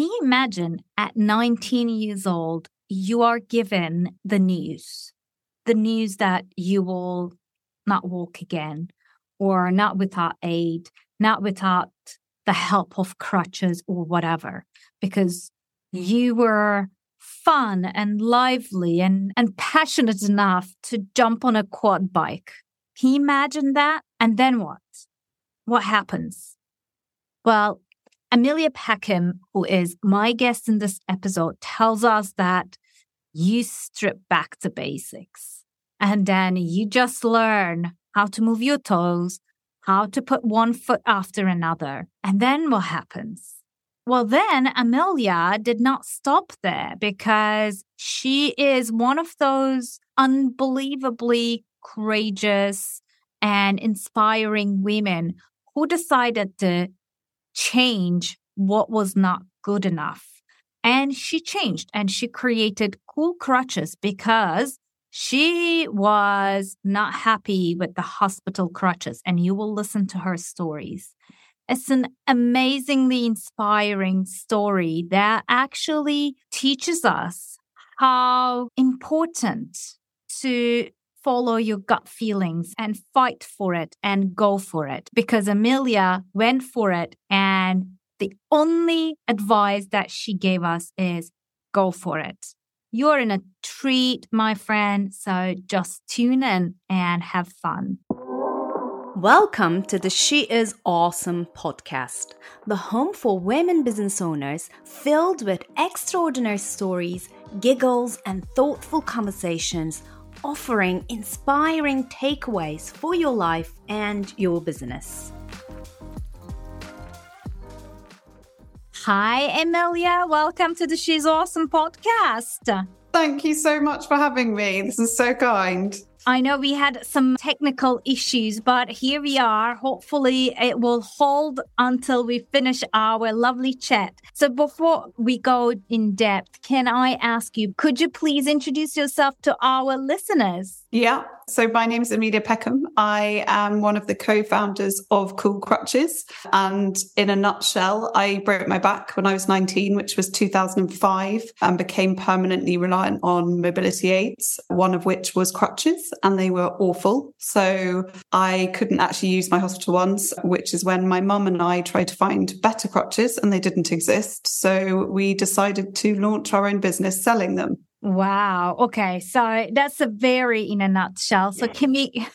Can you imagine at 19 years old, you are given the news, the news that you will not walk again or not without aid, not without the help of crutches or whatever, because you were fun and lively and, and passionate enough to jump on a quad bike. Can you imagine that? And then what? What happens? Well, Amelia Peckham, who is my guest in this episode, tells us that you strip back to basics and then you just learn how to move your toes, how to put one foot after another. And then what happens? Well, then Amelia did not stop there because she is one of those unbelievably courageous and inspiring women who decided to change what was not good enough. And she changed and she created cool crutches because she was not happy with the hospital crutches. And you will listen to her stories. It's an amazingly inspiring story that actually teaches us how important to follow your gut feelings and fight for it and go for it because Amelia went for it. And the only advice that she gave us is go for it. You're in a treat, my friend. So just tune in and have fun. Welcome to the She Is Awesome podcast, the home for women business owners filled with extraordinary stories, giggles, and thoughtful conversations offering inspiring takeaways for your life and your business. Hi, Amelia. Welcome to the She's Awesome podcast. Thank you so much for having me. This is so kind. I know we had some technical issues, but here we are. Hopefully, it will hold until we finish our lovely chat. So, before we go in depth, can I ask you, could you please introduce yourself to our listeners? Yeah. So my name is Amelia Peckham. I am one of the co-founders of Cool Crutches. And in a nutshell, I broke my back when I was 19, which was 2005, and became permanently reliant on mobility aids, one of which was crutches, and they were awful. So I couldn't actually use my hospital ones, which is when my mum and I tried to find better crutches and they didn't exist. So we decided to launch our own business selling them. Wow. Okay. So that's a very in a nutshell. So can we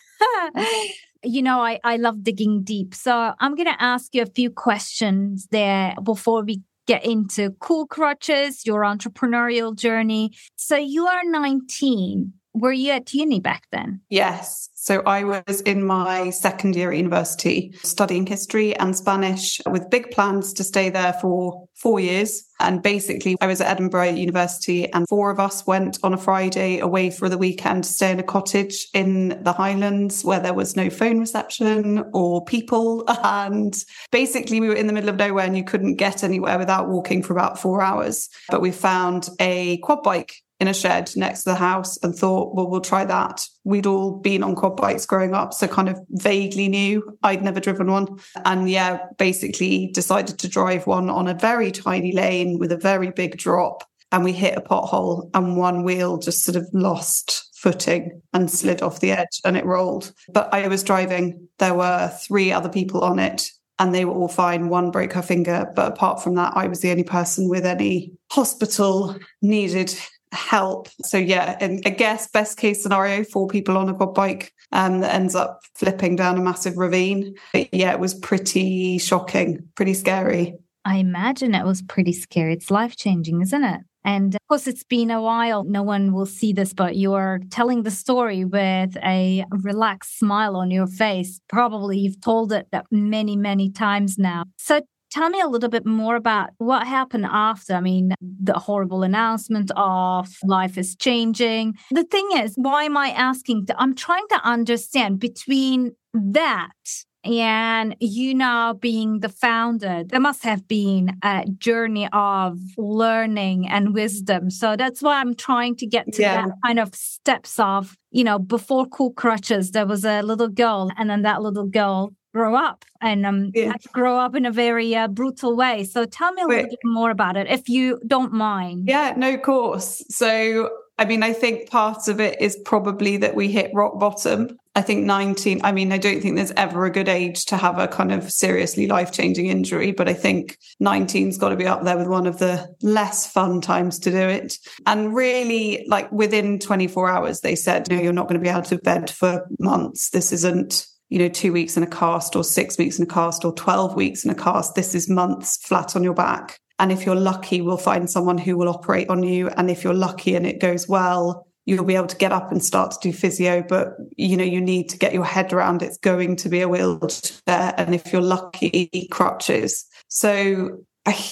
you know, I, I love digging deep. So I'm gonna ask you a few questions there before we get into cool crutches, your entrepreneurial journey. So you are 19. Were you at uni back then? Yes. So I was in my second year at university studying history and Spanish with big plans to stay there for four years. And basically, I was at Edinburgh University, and four of us went on a Friday away for the weekend to stay in a cottage in the Highlands where there was no phone reception or people. And basically, we were in the middle of nowhere and you couldn't get anywhere without walking for about four hours. But we found a quad bike in a shed next to the house and thought, well, we'll try that. We'd all been on quad bikes growing up, so kind of vaguely knew. I'd never driven one. And yeah, basically decided to drive one on a very tiny lane with a very big drop. And we hit a pothole, and one wheel just sort of lost footing and slid off the edge and it rolled. But I was driving, there were three other people on it and they were all fine. One broke her finger, but apart from that, I was the only person with any hospital needed help. So yeah, and I guess best case scenario, four people on a quad bike um, that ends up flipping down a massive ravine. But yeah, it was pretty shocking, pretty scary. I imagine it was pretty scary. It's life changing, isn't it? And of course, it's been a while. No one will see this, but you're telling the story with a relaxed smile on your face. Probably you've told it many, many times now. So Tell me a little bit more about what happened after. I mean, the horrible announcement of life is changing. The thing is, why am I asking? I'm trying to understand between that and you now being the founder, there must have been a journey of learning and wisdom. So that's why I'm trying to get to yeah. that kind of steps of, you know, before Cool Crutches, there was a little girl, and then that little girl grow up and um, Yeah. to grow up in a very uh, brutal way. So tell me a little bit more about it, if you don't mind. Yeah, no course. So, I mean, I think part of it is probably that we hit rock bottom. I think 19, I mean, I don't think there's ever a good age to have a kind of seriously life changing injury, but I think 19's got to be up there with one of the less fun times to do it. And really, like within 24 hours, they said, no, you're not going to be out of bed for months. This isn't you know, two weeks in a cast or six weeks in a cast or 12 weeks in a cast. This is months flat on your back. And if you're lucky, we'll find someone who will operate on you. And if you're lucky and it goes well, you'll be able to get up and start to do physio. But, you know, you need to get your head around it's going to be a wheelchair. And if you're lucky, crutches. So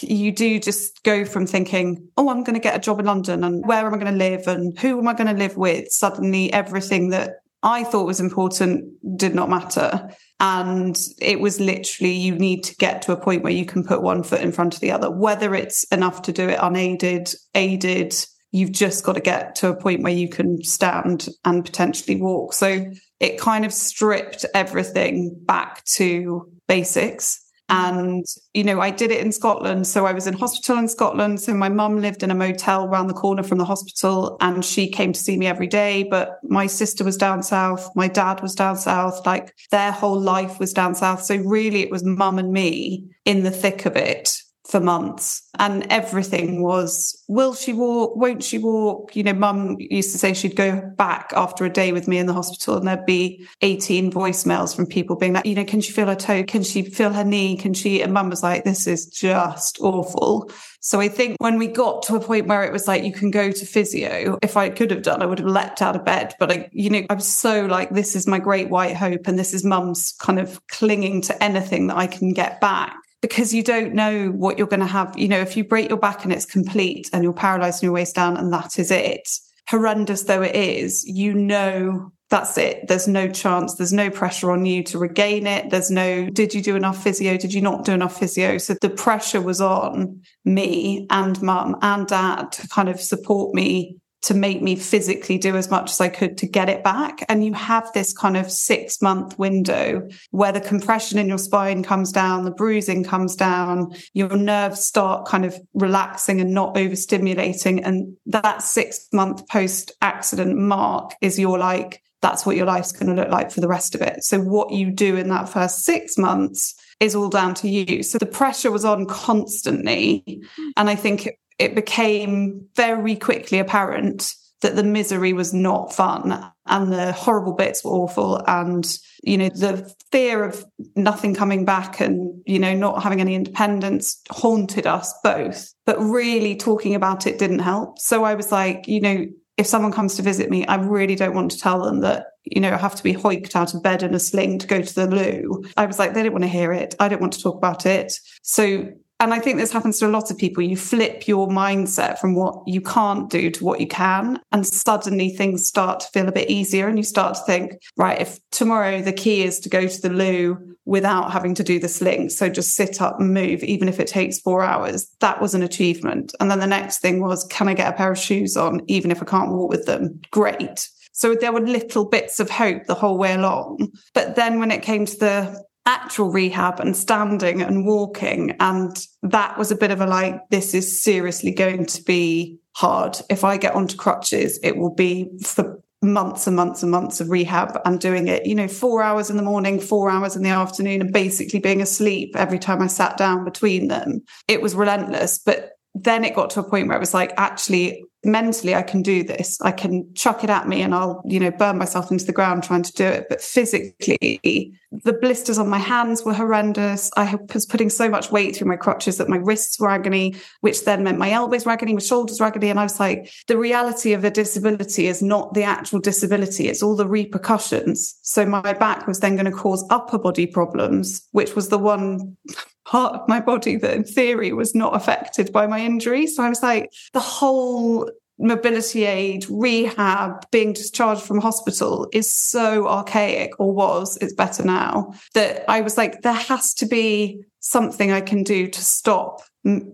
you do just go from thinking, oh, I'm going to get a job in London and where am I going to live and who am I going to live with? Suddenly everything that I thought was important did not matter. And it was literally, you need to get to a point where you can put one foot in front of the other, whether it's enough to do it unaided, aided. You've just got to get to a point where you can stand and potentially walk. So it kind of stripped everything back to basics. Mm-hmm. And, you know, I did it in Scotland. So I was in hospital in Scotland. So my mum lived in a motel around the corner from the hospital and she came to see me every day. But my sister was down south. My dad was down south. Like their whole life was down south. So really it was mum and me in the thick of it for months and everything was will she walk? Won't she walk? You know mum used to say she'd go back after a day with me in the hospital and there'd be 18 voicemails from people being like you know can she feel her toe? Can she feel her knee? Can she? And mum was like this is just awful. So I think when we got to a point where it was like you can go to physio, if I could have done, I would have leapt out of bed. But I, you know, I'm so like, this is my great white hope. And this is mum's kind of clinging to anything that I can get back because you don't know what you're going to have. You know, if you break your back and it's complete and you're paralyzed in your waist down and that is it, horrendous though it is, you know that's it. There's no chance. There's no pressure on you to regain it. There's no, did you do enough physio? Did you not do enough physio? So the pressure was on me and mum and dad to kind of support me to make me physically do as much as I could to get it back. And you have this kind of six month window where the compression in your spine comes down, the bruising comes down, your nerves start kind of relaxing and not overstimulating. And that six month post accident mark is your like, that's what your life's going to look like for the rest of it. So what you do in that first six months is all down to you. So the pressure was on constantly. And I think it, it became very quickly apparent that the misery was not fun and the horrible bits were awful and you know the fear of nothing coming back and you know not having any independence haunted us both but really talking about it didn't help so i was like you know if someone comes to visit me i really don't want to tell them that you know, I have to be hoiked out of bed in a sling to go to the loo. I was like, they don't want to hear it. I don't want to talk about it. So and I think this happens to a lot of people. You flip your mindset from what you can't do to what you can. And suddenly things start to feel a bit easier. And you start to think, right, if tomorrow the key is to go to the loo without having to do the sling, so just sit up and move, even if it takes four hours, that was an achievement. And then the next thing was, can I get a pair of shoes on, even if I can't walk with them? Great. So there were little bits of hope the whole way along. But then when it came to the actual rehab and standing and walking. And that was a bit of a like, this is seriously going to be hard. If I get onto crutches, it will be for months and months and months of rehab and doing it, you know, four hours in the morning, four hours in the afternoon, and basically being asleep every time I sat down between them. It was relentless. But then it got to a point where it was like, actually, mentally, I can do this. I can chuck it at me and I'll, you know, burn myself into the ground trying to do it. But physically, the blisters on my hands were horrendous. I was putting so much weight through my crutches that my wrists were agony, which then meant my elbows were agony, my shoulders were agony. And I was like, the reality of the disability is not the actual disability, it's all the repercussions. So my back was then going to cause upper body problems, which was the one part of my body that in theory was not affected by my injury. So I was like, the whole mobility aid, rehab, being discharged from hospital is so archaic or was, it's better now that I was like, there has to be something I can do to stop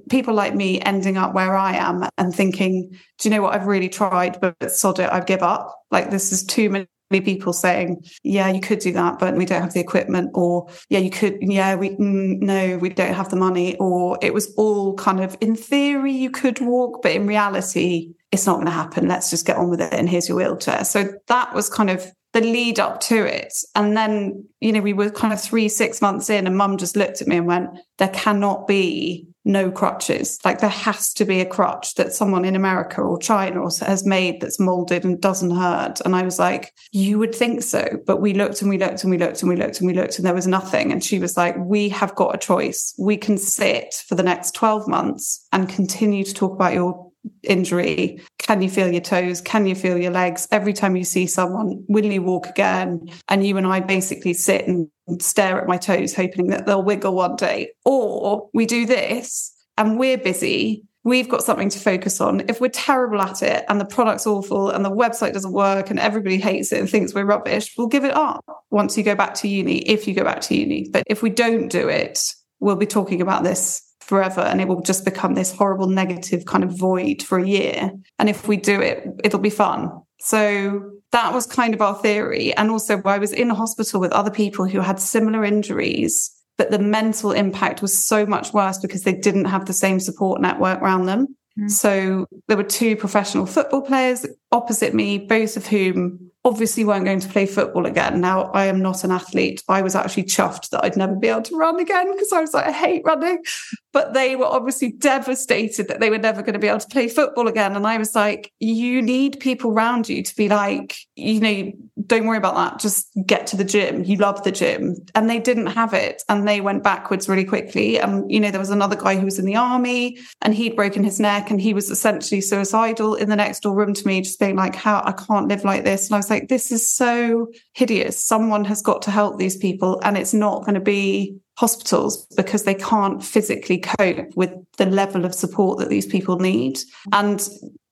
people like me ending up where I am and thinking, do you know what? I've really tried, but sod it, I give up. Like this is too many people saying, yeah, you could do that, but we don't have the equipment, or yeah, you could, yeah, we, mm, no, we don't have the money, or it was all kind of in theory, you could walk, but in reality, it's not going to happen. Let's just get on with it. And here's your wheelchair. So that was kind of the lead up to it. And then, you know, we were kind of three, six months in, and mum just looked at me and went, There cannot be no crutches. Like there has to be a crutch that someone in America or China or has made that's molded and doesn't hurt. And I was like, You would think so. But we looked and we looked and we looked and we looked and we looked and there was nothing. And she was like, We have got a choice. We can sit for the next 12 months and continue to talk about your injury? Can you feel your toes? Can you feel your legs? Every time you see someone, will you walk again? And you and I basically sit and stare at my toes, hoping that they'll wiggle one day. Or we do this and we're busy. We've got something to focus on. If we're terrible at it and the product's awful and the website doesn't work and everybody hates it and thinks we're rubbish, we'll give it up once you go back to uni, if you go back to uni. But if we don't do it, we'll be talking about this forever and it will just become this horrible negative kind of void for a year. And if we do it, it'll be fun. So that was kind of our theory. And also, I was in hospital with other people who had similar injuries, but the mental impact was so much worse because they didn't have the same support network around them. Mm. So there were two professional football players opposite me, both of whom obviously weren't going to play football again. Now, I am not an athlete. I was actually chuffed that I'd never be able to run again because I was like, I hate running. But they were obviously devastated that they were never going to be able to play football again. And I was like, you need people around you to be like, you know, don't worry about that. Just get to the gym. You love the gym. And they didn't have it. And they went backwards really quickly. And, you know, there was another guy who was in the army and he'd broken his neck and he was essentially suicidal in the next door room to me, just being like, how I can't live like this. And I was like, this is so hideous. Someone has got to help these people. And it's not going to be hospitals because they can't physically cope with the level of support that these people need. And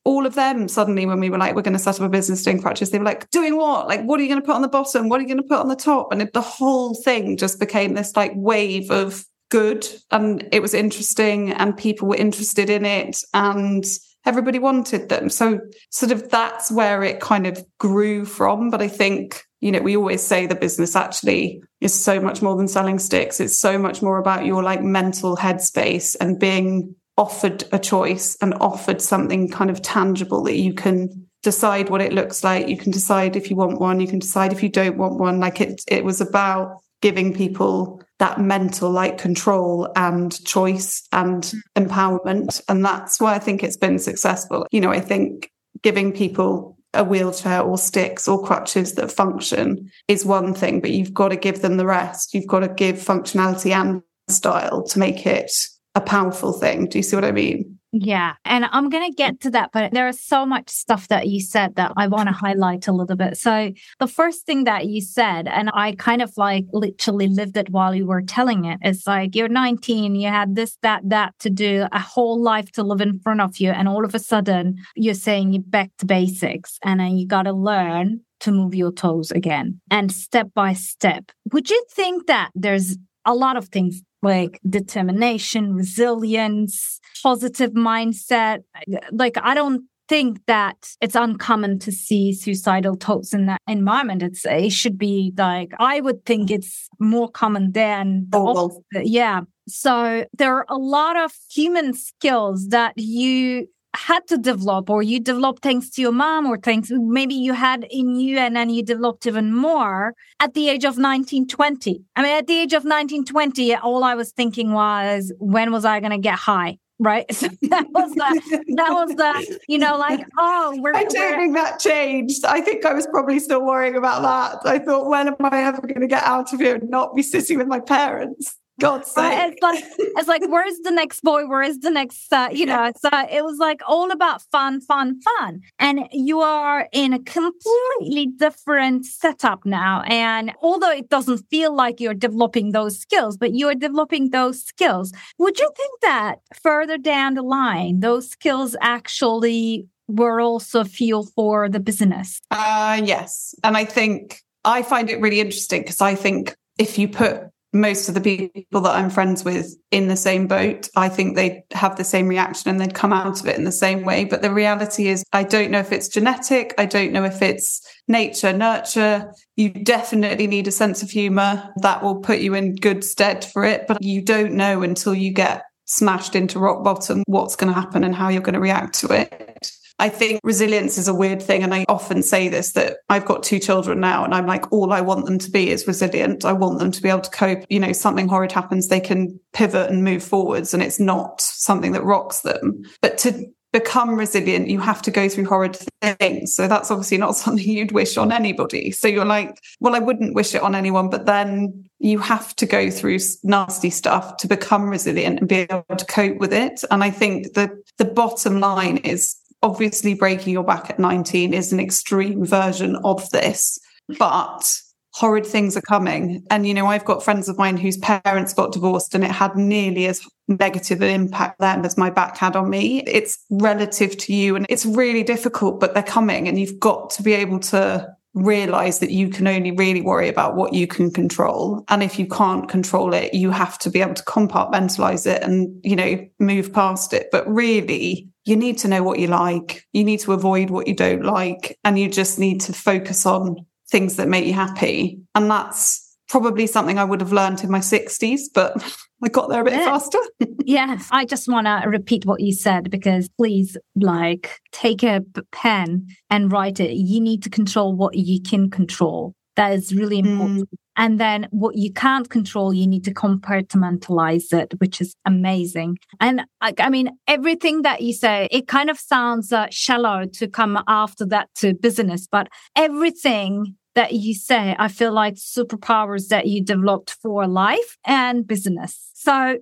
all of them suddenly, when we were like, we're going to set up a business doing crutches, they were like, doing what? Like, what are you going to put on the bottom? What are you going to put on the top? And it, the whole thing just became this like wave of good. And it was interesting and people were interested in it and everybody wanted them. So sort of that's where it kind of grew from. But I think you know, we always say the business actually is so much more than selling sticks. It's so much more about your like mental headspace and being offered a choice and offered something kind of tangible that you can decide what it looks like. You can decide if you want one. You can decide if you don't want one. Like it, it was about giving people that mental like control and choice and mm. empowerment. And that's why I think it's been successful. You know, I think giving people a wheelchair or sticks or crutches that function is one thing, but you've got to give them the rest. You've got to give functionality and style to make it a powerful thing. Do you see what I mean? Yeah. And I'm going to get to that, but there is so much stuff that you said that I want to highlight a little bit. So the first thing that you said, and I kind of like literally lived it while you were telling it, is like you're 19, you had this, that, that to do, a whole life to live in front of you. And all of a sudden you're saying you're back to basics and then you got to learn to move your toes again and step by step. Would you think that there's a lot of things like determination, resilience, positive mindset. Like, I don't think that it's uncommon to see suicidal thoughts in that environment. It's it should be like I would think it's more common than the oh, Yeah. So there are a lot of human skills that you had to develop or you developed thanks to your mom or things maybe you had in you and then you developed even more at the age of 1920 i mean at the age of 1920 all i was thinking was when was i going to get high right? So that was the that was the you know like oh we're i don't we're, think that changed. I think i was probably still worrying about that. I thought when am i ever going to get out of here and not be sitting with my parents God's sake. It's like, it's like, where's the next boy? Where is the next, uh, you know, so it was like all about fun, fun, fun. And you are in a completely different setup now. And although it doesn't feel like you're developing those skills, but you're developing those skills, would you think that further down the line, those skills actually were also fuel for the business? Uh, yes. And I think I find it really interesting because I think if you put most of the people that I'm friends with in the same boat. I think they'd have the same reaction and they'd come out of it in the same way. But the reality is, I don't know if it's genetic. I don't know if it's nature, nurture. You definitely need a sense of humor that will put you in good stead for it. But you don't know until you get smashed into rock bottom what's going to happen and how you're going to react to it. I think resilience is a weird thing. And I often say this that I've got two children now, and I'm like, all I want them to be is resilient. I want them to be able to cope. You know, something horrid happens, they can pivot and move forwards, and it's not something that rocks them. But to become resilient, you have to go through horrid things. So that's obviously not something you'd wish on anybody. So you're like, well, I wouldn't wish it on anyone, but then you have to go through nasty stuff to become resilient and be able to cope with it. And I think that the bottom line is obviously breaking your back at 19 is an extreme version of this, but horrid things are coming. And, you know, I've got friends of mine whose parents got divorced and it had nearly as negative an impact them as my back had on me. It's relative to you and it's really difficult, but they're coming and you've got to be able to realize that you can only really worry about what you can control. And if you can't control it, you have to be able to compartmentalize it and, you know, move past it. But really, you need to know what you like. You need to avoid what you don't like. And you just need to focus on things that make you happy. And that's probably something I would have learned in my 60s, but I got there a bit yeah. faster. yes. I just want to repeat what you said because please, like, take a pen and write it. You need to control what you can control. That is really important. Mm. And then what you can't control, you need to compartmentalize it, which is amazing. And I, I mean, everything that you say, it kind of sounds uh, shallow to come after that to business, but everything that you say, I feel like superpowers that you developed for life and business. So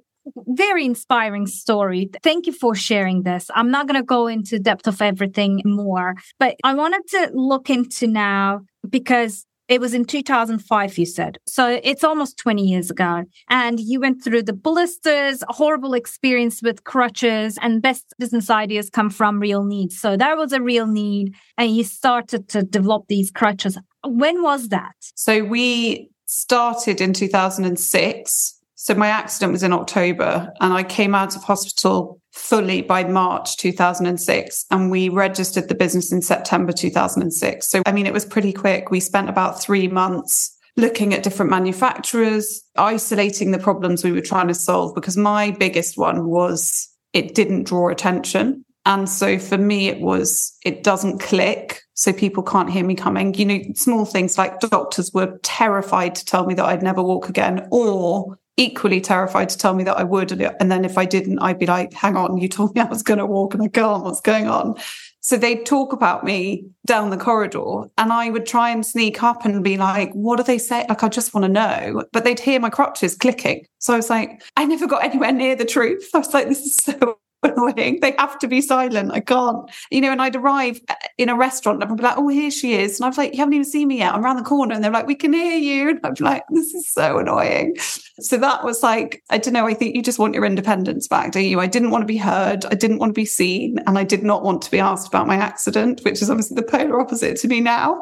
very inspiring story. Thank you for sharing this. I'm not going to go into depth of everything more, but I wanted to look into now because it was in 2005, you said. So it's almost 20 years ago. And you went through the blisters, horrible experience with crutches, and best business ideas come from real needs. So there was a real need, and you started to develop these crutches. When was that? So we started in 2006 so my accident was in October and I came out of hospital fully by March 2006 and we registered the business in September 2006. So, I mean, it was pretty quick. We spent about three months looking at different manufacturers, isolating the problems we were trying to solve because my biggest one was it didn't draw attention. And so for me, it was, it doesn't click. So people can't hear me coming. You know, small things like doctors were terrified to tell me that I'd never walk again or equally terrified to tell me that I would. And then if I didn't, I'd be like, hang on, you told me I was going to walk and I can't. What's going on? So they'd talk about me down the corridor and I would try and sneak up and be like, what are they saying? Like, I just want to know. But they'd hear my crutches clicking. So I was like, I never got anywhere near the truth. I was like, this is so annoying. They have to be silent. I can't, you know. And I'd arrive uh, in a restaurant and I'd be like, "Oh, here she is," and I was like, "You haven't even seen me yet. I'm around the corner." And they're like, "We can hear you," and be like, "This is so annoying." So that was like, I don't know. I think you just want your independence back, don't you? I didn't want to be heard. I didn't want to be seen, and I did not want to be asked about my accident, which is obviously the polar opposite to me now.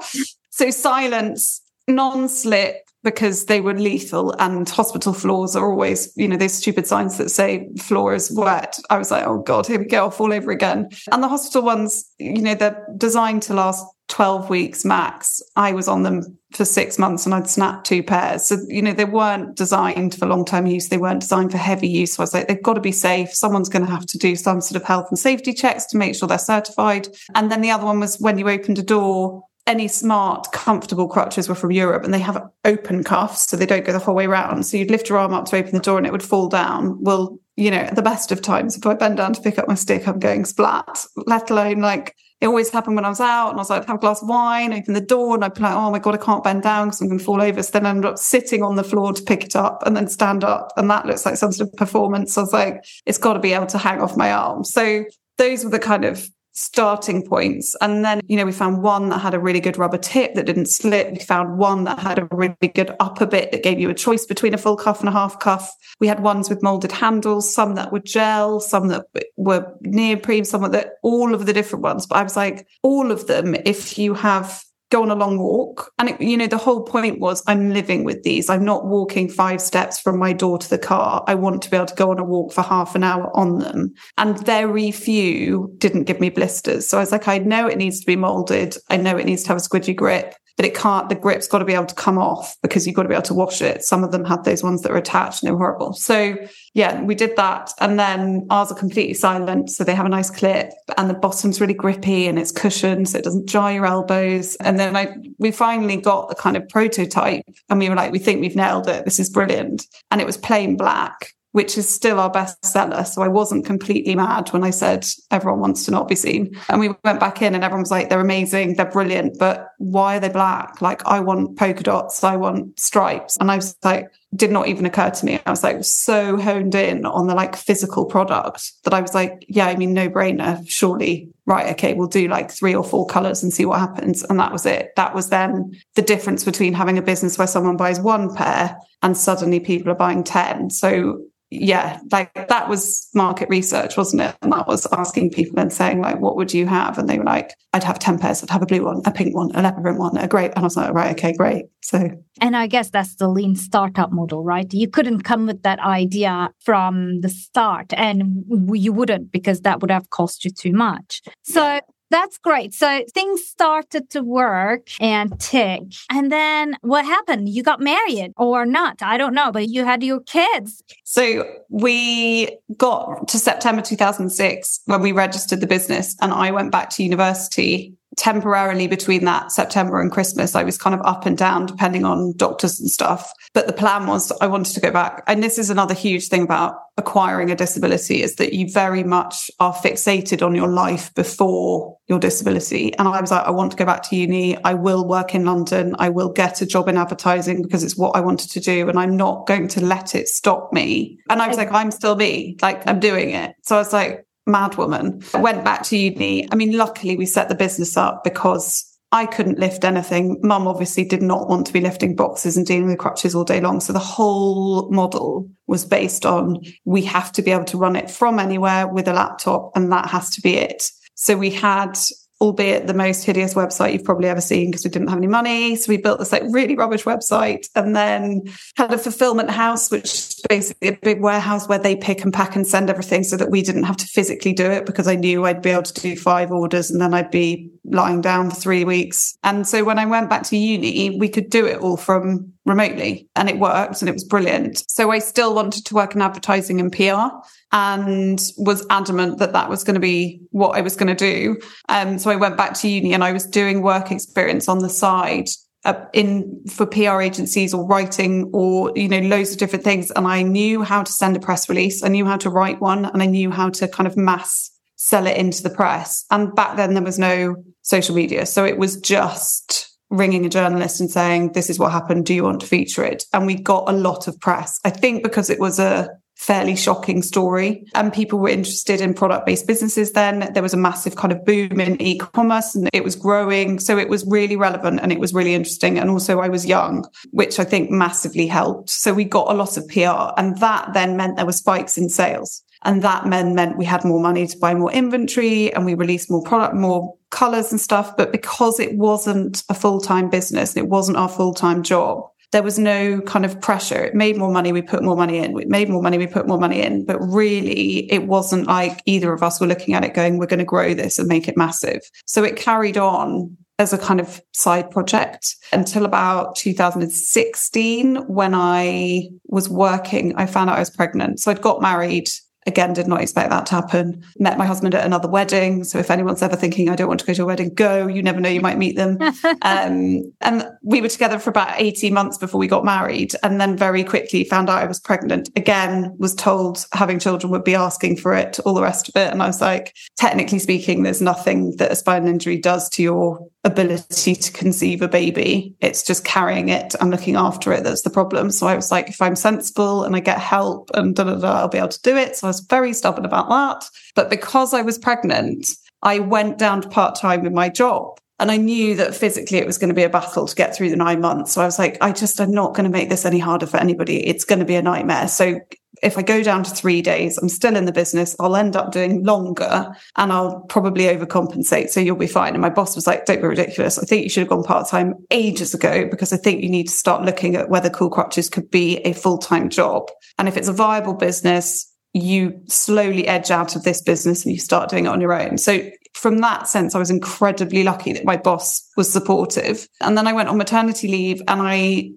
So silence, non-slip, because they were lethal and hospital floors are always, you know, those stupid signs that say floor is wet. I was like, oh God, here we go, off all over again. And the hospital ones, you know, they're designed to last 12 weeks max. I was on them for six months and I'd snapped two pairs. So, you know, they weren't designed for long term use. They weren't designed for heavy use. So I was like, they've got to be safe. Someone's going to have to do some sort of health and safety checks to make sure they're certified. And then the other one was when you opened a door, any smart, comfortable crutches were from Europe and they have open cuffs, so they don't go the whole way around. So you'd lift your arm up to open the door and it would fall down. Well, you know, at the best of times, if I bend down to pick up my stick, I'm going splat, let alone like it always happened when I was out and I was like, have a glass of wine, open the door, and I'd be like, oh my God, I can't bend down because I'm going to fall over. So then I ended up sitting on the floor to pick it up and then stand up. And that looks like some sort of performance. So I was like, it's got to be able to hang off my arm. So those were the kind of starting points. And then, you know, we found one that had a really good rubber tip that didn't slip. We found one that had a really good upper bit that gave you a choice between a full cuff and a half cuff. We had ones with molded handles, some that were gel, some that were neoprene, some that all of the different ones. But I was like, all of them, if you have go on a long walk. And, it, you know, the whole point was I'm living with these. I'm not walking five steps from my door to the car. I want to be able to go on a walk for half an hour on them. And very few didn't give me blisters. So I was like, I know it needs to be molded. I know it needs to have a squidgy grip but it can't, the grip's got to be able to come off because you've got to be able to wash it. Some of them had those ones that were attached and they were horrible. So yeah, we did that. And then ours are completely silent. So they have a nice clip and the bottom's really grippy and it's cushioned. So it doesn't jar your elbows. And then I, we finally got the kind of prototype and we were like, we think we've nailed it. This is brilliant. And it was plain black which is still our best seller. So I wasn't completely mad when I said everyone wants to not be seen. And we went back in and everyone was like, they're amazing, they're brilliant, but why are they black? Like I want polka dots, I want stripes. And I was like, did not even occur to me. I was like so honed in on the like physical product that I was like, yeah, I mean, no brainer, surely. Right. Okay. We'll do like three or four colors and see what happens. And that was it. That was then the difference between having a business where someone buys one pair and suddenly people are buying 10. So yeah, like that was market research, wasn't it? And that was asking people and saying, like, what would you have? And they were like, I'd have 10 pairs, I'd have a blue one, a pink one, a leopard one, a great. And I was like, right, okay, great. So, and I guess that's the lean startup model, right? You couldn't come with that idea from the start, and you wouldn't because that would have cost you too much. So, that's great. So things started to work and tick. And then what happened? You got married or not? I don't know, but you had your kids. So we got to September 2006 when we registered the business and I went back to university temporarily between that September and Christmas, I was kind of up and down depending on doctors and stuff. But the plan was I wanted to go back. And this is another huge thing about acquiring a disability is that you very much are fixated on your life before your disability. And I was like, I want to go back to uni. I will work in London. I will get a job in advertising because it's what I wanted to do. And I'm not going to let it stop me. And I was like, I'm still me. Like I'm doing it. So I was like, madwoman. Went back to uni. I mean, luckily we set the business up because I couldn't lift anything. Mum obviously did not want to be lifting boxes and dealing with crutches all day long. So the whole model was based on we have to be able to run it from anywhere with a laptop and that has to be it. So we had albeit the most hideous website you've probably ever seen because we didn't have any money. So we built this like really rubbish website and then had a fulfillment house, which is basically a big warehouse where they pick and pack and send everything so that we didn't have to physically do it because I knew I'd be able to do five orders and then I'd be lying down for three weeks. And so when I went back to uni, we could do it all from remotely and it worked and it was brilliant. So I still wanted to work in advertising and PR and was adamant that that was going to be what I was going to do. Um, so I went back to uni and I was doing work experience on the side uh, in for PR agencies or writing or you know loads of different things and I knew how to send a press release I knew how to write one and I knew how to kind of mass sell it into the press and back then there was no social media so it was just ringing a journalist and saying, This is what happened. Do you want to feature it? And we got a lot of press. I think because it was a fairly shocking story and people were interested in product based businesses then. There was a massive kind of boom in e commerce and it was growing. So it was really relevant and it was really interesting. And also I was young, which I think massively helped. So we got a lot of PR and that then meant there were spikes in sales. And that meant, we had more money to buy more inventory and we released more product, more colors and stuff. But because it wasn't a full time business and it wasn't our full time job, there was no kind of pressure. It made more money, we put more money in. We made more money, we put more money in. But really, it wasn't like either of us were looking at it going, we're going to grow this and make it massive. So it carried on as a kind of side project until about 2016 when I was working. I found out I was pregnant. So I'd got married Again, did not expect that to happen. Met my husband at another wedding. So if anyone's ever thinking, I don't want to go to a wedding, go. You never know, you might meet them. um, and we were together for about 18 months before we got married. And then very quickly found out I was pregnant. Again, was told having children would be asking for it, all the rest of it. And I was like, technically speaking, there's nothing that a spinal injury does to your ability to conceive a baby. It's just carrying it and looking after it that's the problem. So I was like, if I'm sensible and I get help and da da da, I'll be able to do it. So I was very stubborn about that. But because I was pregnant, I went down to part time in my job. And I knew that physically it was going to be a battle to get through the nine months. So I was like, I just am not going to make this any harder for anybody. It's going to be a nightmare. So if I go down to three days, I'm still in the business. I'll end up doing longer and I'll probably overcompensate. So you'll be fine. And my boss was like, don't be ridiculous. I think you should have gone part time ages ago because I think you need to start looking at whether Cool Crutches could be a full time job. And if it's a viable business, you slowly edge out of this business and you start doing it on your own. So from that sense, I was incredibly lucky that my boss was supportive. And then I went on maternity leave and I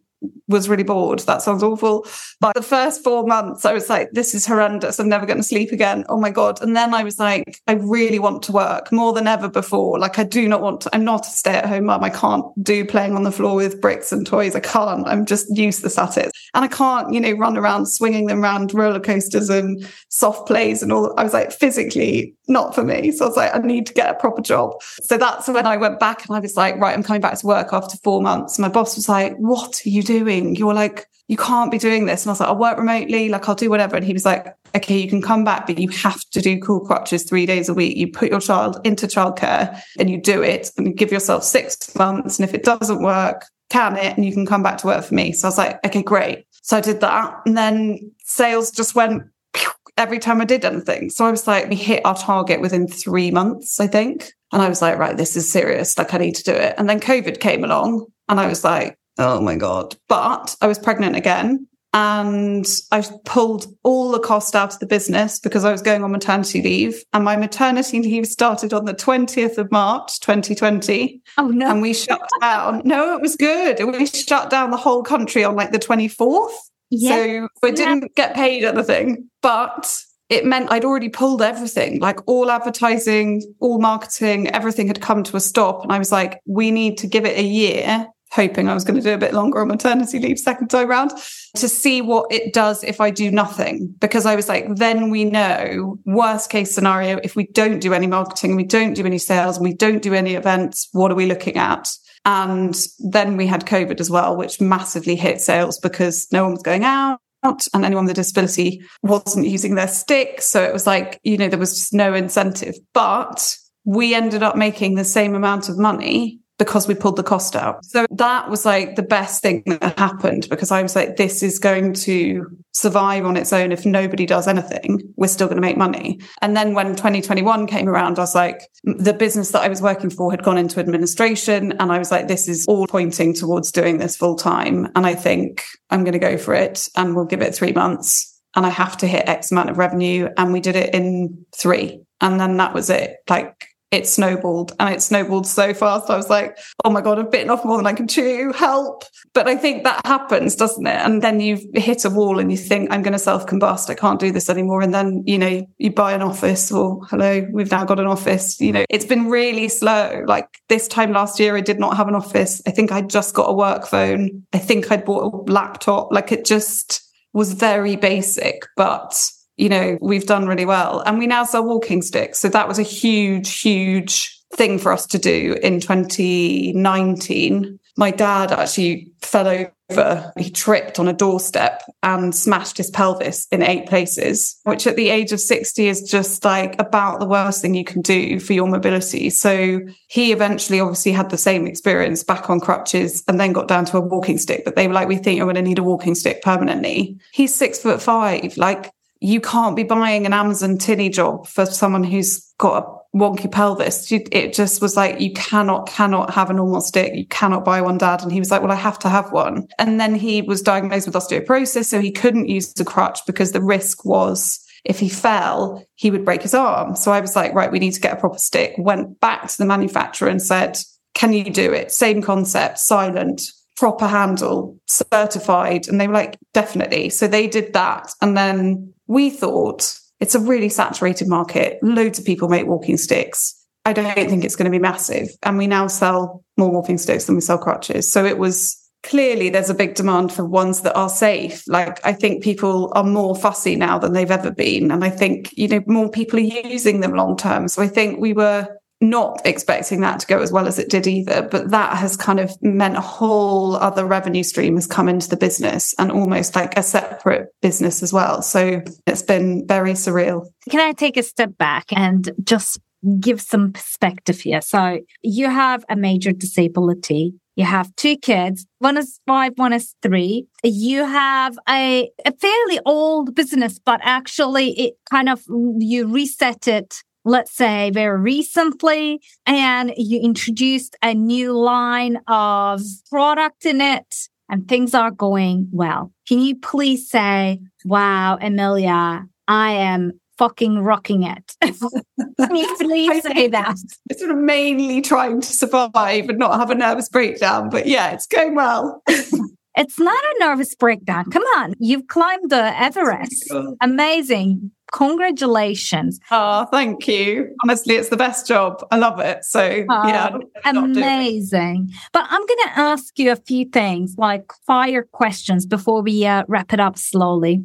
was really bored. That sounds awful. But the first four months, I was like, this is horrendous. I'm never going to sleep again. Oh my God. And then I was like, I really want to work more than ever before. Like, I do not want to, I'm not a stay at home mum. I can't do playing on the floor with bricks and toys. I can't. I'm just useless at it. And I can't, you know, run around swinging them around roller coasters and soft plays and all. I was like, physically, not for me. So I was like, I need to get a proper job. So that's when I went back and I was like, right, I'm coming back to work after four months. My boss was like, what are you doing? You're like, you can't be doing this. And I was like, I'll work remotely, like I'll do whatever. And he was like, okay, you can come back, but you have to do cool crutches three days a week. You put your child into childcare and you do it and you give yourself six months. And if it doesn't work, can it? And you can come back to work for me. So I was like, okay, great. So I did that. And then sales just went every time I did anything. So I was like, we hit our target within three months, I think. And I was like, right, this is serious. Like, I need to do it. And then COVID came along and I was like, oh my God. But I was pregnant again. And I pulled all the cost out of the business because I was going on maternity leave. And my maternity leave started on the 20th of March, 2020. Oh, no. And we shut down. No, it was good. We shut down the whole country on like the 24th. Yeah. So we didn't get paid anything, but it meant I'd already pulled everything, like all advertising, all marketing, everything had come to a stop. And I was like, we need to give it a year, hoping I was going to do a bit longer on maternity leave second time round to see what it does if I do nothing. Because I was like, then we know worst case scenario, if we don't do any marketing, we don't do any sales, and we don't do any events, what are we looking at? And then we had COVID as well, which massively hit sales because no one was going out and anyone with a disability wasn't using their stick. So it was like, you know, there was just no incentive. But we ended up making the same amount of money because we pulled the cost out. So that was like the best thing that happened because I was like, this is going to survive on its own. If nobody does anything, we're still going to make money. And then when 2021 came around, I was like, the business that I was working for had gone into administration. And I was like, this is all pointing towards doing this full time. And I think I'm going to go for it and we'll give it three months. And I have to hit X amount of revenue. And we did it in three. And then that was it. Like it snowballed and it snowballed so fast. I was like, oh my God, I've bitten off more than I can chew. Help. But I think that happens, doesn't it? And then you hit a wall and you think, I'm going to self combust. I can't do this anymore. And then, you know, you buy an office or hello, we've now got an office. You know, it's been really slow. Like this time last year, I did not have an office. I think I just got a work phone. I think I'd bought a laptop. Like it just was very basic, but you know, we've done really well. And we now sell walking sticks. So that was a huge, huge thing for us to do in 2019. My dad actually fell over. He tripped on a doorstep and smashed his pelvis in eight places, which at the age of 60 is just like about the worst thing you can do for your mobility. So he eventually obviously had the same experience back on crutches and then got down to a walking stick. But they were like, we think you're going to need a walking stick permanently. He's six foot five. Like you can't be buying an Amazon tinny job for someone who's got a wonky pelvis. It just was like, you cannot, cannot have a normal stick. You cannot buy one, dad. And he was like, well, I have to have one. And then he was diagnosed with osteoporosis. So he couldn't use the crutch because the risk was if he fell, he would break his arm. So I was like, right, we need to get a proper stick. Went back to the manufacturer and said, can you do it? Same concept, silent, proper handle, certified. And they were like, definitely. So they did that. And then we thought it's a really saturated market. Loads of people make walking sticks. I don't think it's going to be massive. And we now sell more walking sticks than we sell crutches. So it was clearly there's a big demand for ones that are safe. Like I think people are more fussy now than they've ever been. And I think, you know, more people are using them long term. So I think we were not expecting that to go as well as it did either. But that has kind of meant a whole other revenue stream has come into the business and almost like a separate business as well. So it's been very surreal. Can I take a step back and just give some perspective here? So you have a major disability. You have two kids. One is five, one is three. You have a, a fairly old business, but actually it kind of, you reset it let's say very recently and you introduced a new line of product in it and things are going well. Can you please say, wow, Amelia, I am fucking rocking it. Can you please say that? It's sort of mainly trying to survive and not have a nervous breakdown, but yeah, it's going well. it's not a nervous breakdown. Come on, you've climbed the Everest. Amazing. Congratulations. Oh, thank you. Honestly, it's the best job. I love it. So, oh, yeah. Amazing. But I'm going to ask you a few things like fire questions before we uh, wrap it up slowly.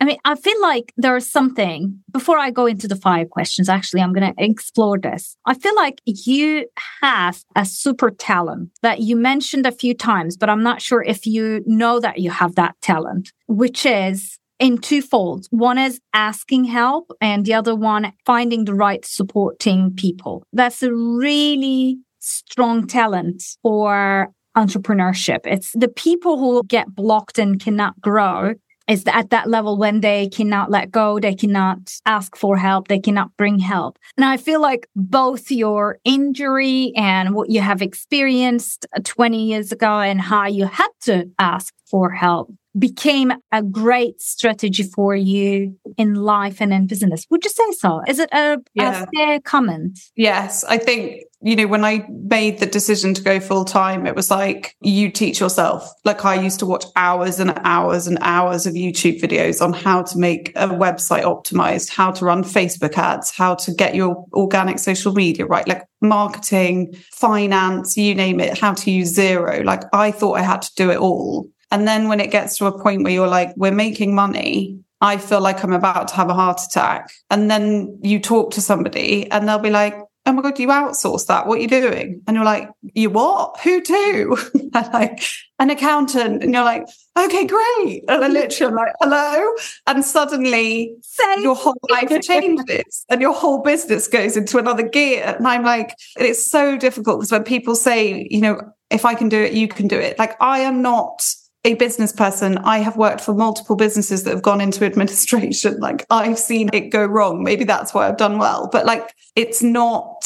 I mean, I feel like there's something before I go into the fire questions. Actually, I'm going to explore this. I feel like you have a super talent that you mentioned a few times, but I'm not sure if you know that you have that talent, which is in twofold. One is asking help and the other one finding the right supporting people. That's a really strong talent for entrepreneurship. It's the people who get blocked and cannot grow is at that level when they cannot let go, they cannot ask for help, they cannot bring help. And I feel like both your injury and what you have experienced 20 years ago and how you had to ask for help became a great strategy for you in life and in business. Would you say so? Is it a, yeah. a fair comment? Yes. I think, you know, when I made the decision to go full time, it was like you teach yourself. Like I used to watch hours and hours and hours of YouTube videos on how to make a website optimized, how to run Facebook ads, how to get your organic social media right, like marketing, finance, you name it, how to use Xero. Like I thought I had to do it all. And then when it gets to a point where you're like, we're making money, I feel like I'm about to have a heart attack. And then you talk to somebody and they'll be like, Oh my God, you outsource that. What are you doing? And you're like, you what? Who to? like an accountant. And you're like, okay, great. And I literally I'm like, hello. And suddenly Same. your whole life changes and your whole business goes into another gear. And I'm like, it's so difficult because when people say, you know, if I can do it, you can do it. Like I am not a business person. I have worked for multiple businesses that have gone into administration. Like I've seen it go wrong. Maybe that's why I've done well, but like it's not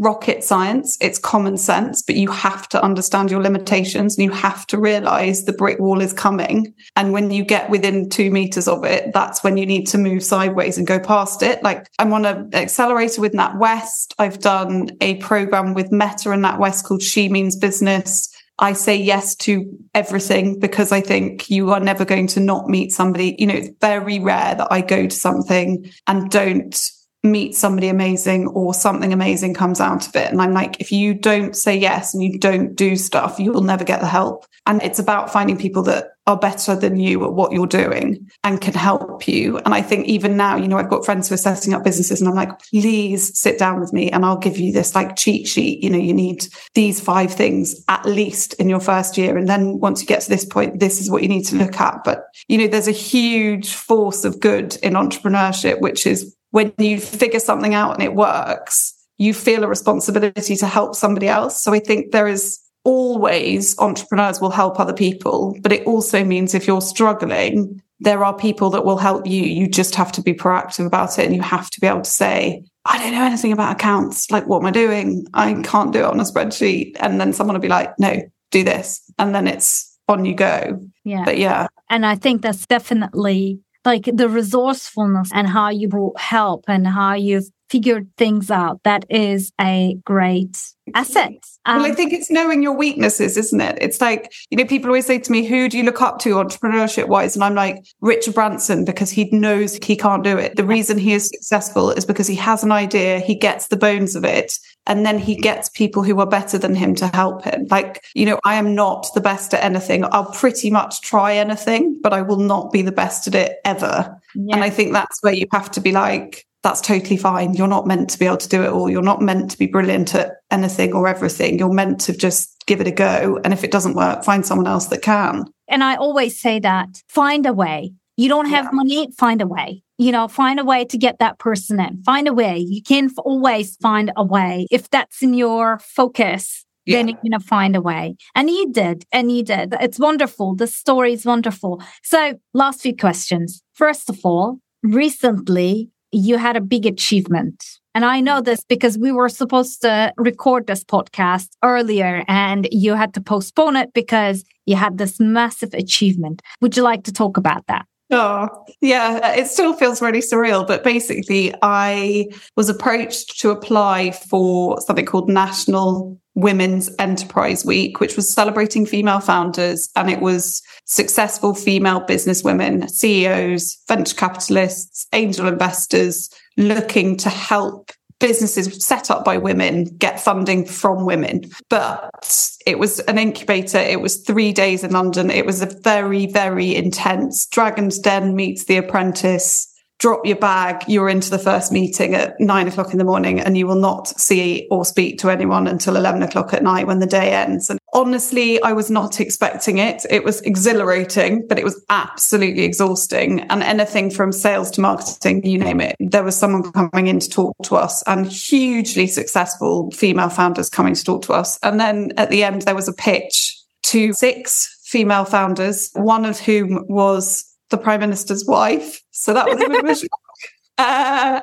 rocket science. It's common sense, but you have to understand your limitations and you have to realize the brick wall is coming. And when you get within two meters of it, that's when you need to move sideways and go past it. Like I'm on an accelerator with NatWest. I've done a program with Meta and NatWest called She Means Business. I say yes to everything because I think you are never going to not meet somebody. You know, it's very rare that I go to something and don't meet somebody amazing or something amazing comes out of it. And I'm like, if you don't say yes and you don't do stuff, you will never get the help. And it's about finding people that are better than you at what you're doing and can help you. And I think even now, you know, I've got friends who are setting up businesses and I'm like, please sit down with me and I'll give you this like cheat sheet. You know, you need these five things at least in your first year. And then once you get to this point, this is what you need to look at. But, you know, there's a huge force of good in entrepreneurship, which is when you figure something out and it works, you feel a responsibility to help somebody else. So I think there is always entrepreneurs will help other people, but it also means if you're struggling, there are people that will help you. You just have to be proactive about it and you have to be able to say, I don't know anything about accounts. Like, what am I doing? I can't do it on a spreadsheet. And then someone will be like, no, do this. And then it's on you go. Yeah. But yeah. And I think that's definitely like the resourcefulness and how you brought help and how you've figured things out. That is a great asset. Um, well, I think it's knowing your weaknesses, isn't it? It's like, you know, people always say to me, who do you look up to entrepreneurship wise? And I'm like, Richard Branson, because he knows he can't do it. The reason he is successful is because he has an idea, he gets the bones of it, and then he gets people who are better than him to help him. Like, you know, I am not the best at anything. I'll pretty much try anything, but I will not be the best at it ever. Yeah. And I think that's where you have to be like, that's totally fine. You're not meant to be able to do it all. You're not meant to be brilliant at anything or everything. You're meant to just give it a go. And if it doesn't work, find someone else that can. And I always say that find a way. You don't have yeah. money, find a way. You know, find a way to get that person in. Find a way. You can always find a way. If that's in your focus, yeah. then you're going to find a way. And you did. And you did. It's wonderful. The story is wonderful. So, last few questions. First of all, recently you had a big achievement. And I know this because we were supposed to record this podcast earlier and you had to postpone it because you had this massive achievement. Would you like to talk about that? Oh, yeah, it still feels really surreal. But basically, I was approached to apply for something called National Women's Enterprise Week, which was celebrating female founders. And it was successful female business women, CEOs, venture capitalists, angel investors looking to help businesses set up by women get funding from women. But it was an incubator. It was three days in London. It was a very, very intense Dragon's Den meets The Apprentice drop your bag, you're into the first meeting at nine o'clock in the morning and you will not see or speak to anyone until 11 o'clock at night when the day ends. And honestly, I was not expecting it. It was exhilarating, but it was absolutely exhausting. And anything from sales to marketing, you name it, there was someone coming in to talk to us and hugely successful female founders coming to talk to us. And then at the end, there was a pitch to six female founders, one of whom was the prime minister's wife. So that was a bit of a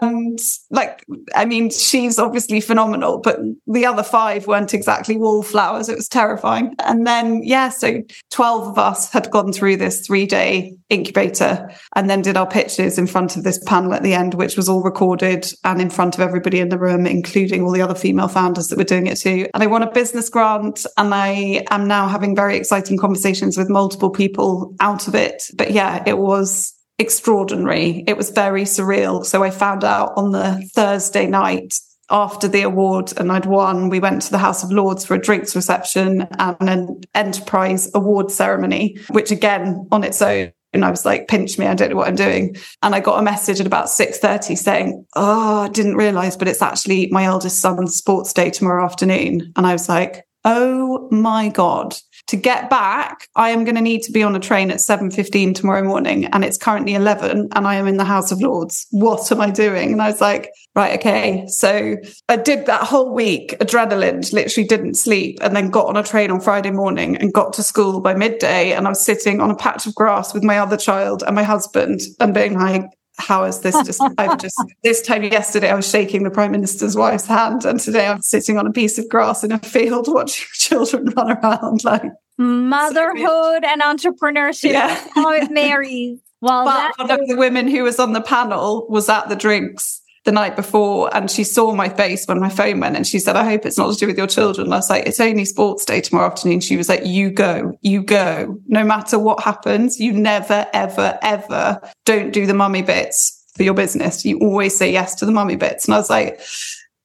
and like, I mean, she's obviously phenomenal, but the other five weren't exactly wallflowers. It was terrifying. And then, yeah, so 12 of us had gone through this three day incubator and then did our pitches in front of this panel at the end, which was all recorded and in front of everybody in the room, including all the other female founders that were doing it too. And I won a business grant and I am now having very exciting conversations with multiple people out of it. But yeah, it was extraordinary. It was very surreal. So I found out on the Thursday night after the award and I'd won, we went to the House of Lords for a drinks reception and an enterprise award ceremony, which again on its own and I was like, pinch me, I don't know what I'm doing. And I got a message at about 6.30 saying, oh, I didn't realize, but it's actually my eldest son's sports day tomorrow afternoon. And I was like, oh my God, to get back, I am going to need to be on a train at 7.15 tomorrow morning and it's currently 11 and I am in the House of Lords. What am I doing? And I was like, right, okay. So I did that whole week, adrenaline, literally didn't sleep and then got on a train on Friday morning and got to school by midday. And I was sitting on a patch of grass with my other child and my husband and being like, how is this just I've just this time yesterday I was shaking the Prime Minister's wife's hand and today I'm sitting on a piece of grass in a field watching children run around like motherhood and entrepreneurship yeah. how it marries. Well but one of the women who was on the panel was at the drinks the night before and she saw my face when my phone went and she said, I hope it's not to do with your children. I was like, it's only sports day tomorrow afternoon. She was like, you go, you go. No matter what happens, you never, ever, ever don't do the mummy bits for your business. You always say yes to the mummy bits. And I was like,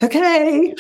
okay.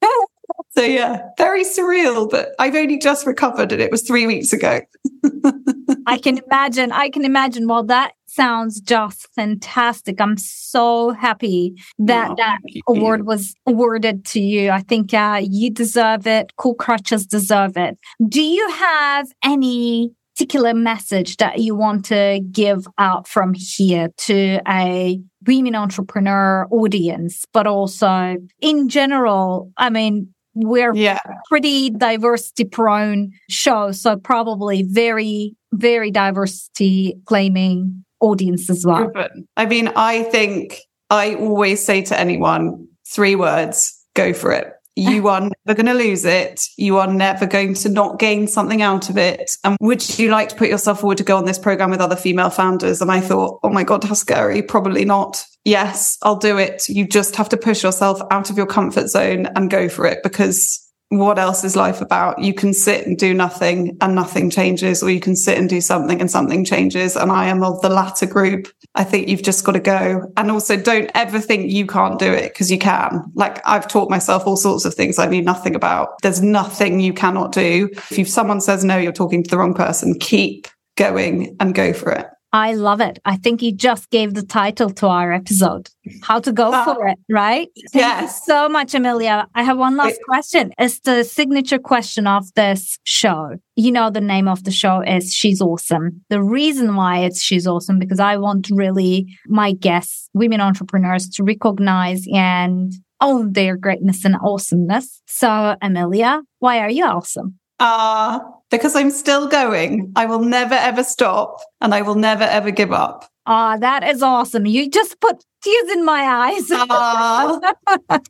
so yeah, very surreal, but I've only just recovered and it was three weeks ago. I can imagine. I can imagine. Well, that sounds just fantastic. I'm so happy that oh, that award was awarded to you. I think uh, you deserve it. Cool Crutches deserve it. Do you have any particular message that you want to give out from here to a women entrepreneur audience, but also in general? I mean, we're yeah. pretty diversity prone show. So probably very, very diversity claiming audience as well. I mean, I think I always say to anyone three words go for it. You are never going to lose it. You are never going to not gain something out of it. And would you like to put yourself forward to go on this program with other female founders? And I thought, oh my God, how scary. Probably not. Yes, I'll do it. You just have to push yourself out of your comfort zone and go for it because what else is life about? You can sit and do nothing and nothing changes, or you can sit and do something and something changes. And I am of the latter group. I think you've just got to go. And also don't ever think you can't do it because you can. Like I've taught myself all sorts of things I knew nothing about. There's nothing you cannot do. If someone says no, you're talking to the wrong person. Keep going and go for it. I love it. I think you just gave the title to our episode. How to go for it, right? Thank yes. so much, Amelia. I have one last question. It's the signature question of this show. You know, the name of the show is She's Awesome. The reason why it's She's Awesome, because I want really my guests, women entrepreneurs to recognize and own their greatness and awesomeness. So, Amelia, why are you awesome? Ah, uh, because I'm still going. I will never ever stop and I will never ever give up. Ah, that is awesome. You just put tears in my eyes.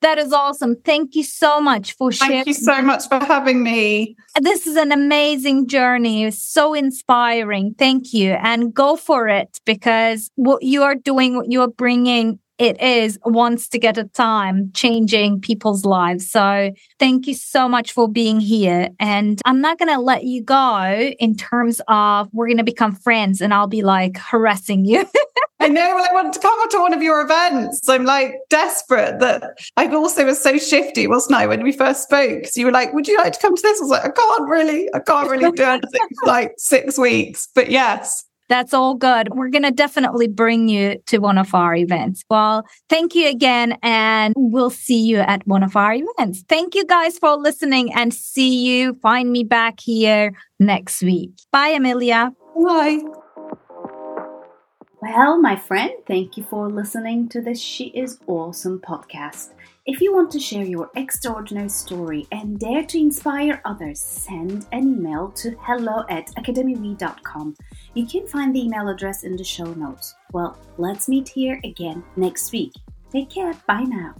that is awesome. Thank you so much for sharing. Thank you so much for having me. This is an amazing journey. It's so inspiring. Thank you. And go for it because what you are doing, what you are bringing it is once to get a time changing people's lives. So thank you so much for being here. And I'm not going to let you go in terms of we're going to become friends and I'll be like harassing you. I know. Well, I want to come to one of your events. I'm like desperate that I also was so shifty, wasn't I, when we first spoke? So you were like, would you like to come to this? I was like, I can't really, I can't really do anything for like six weeks. But yes, that's all good. We're going to definitely bring you to one of our events. Well, thank you again, and we'll see you at one of our events. Thank you guys for listening and see you. Find me back here next week. Bye, Amelia. Bye. Well, my friend, thank you for listening to this She Is Awesome podcast. If you want to share your extraordinary story and dare to inspire others, send an email to hello at. You can find the email address in the show notes. Well, let's meet here again next week. Take care. Bye now.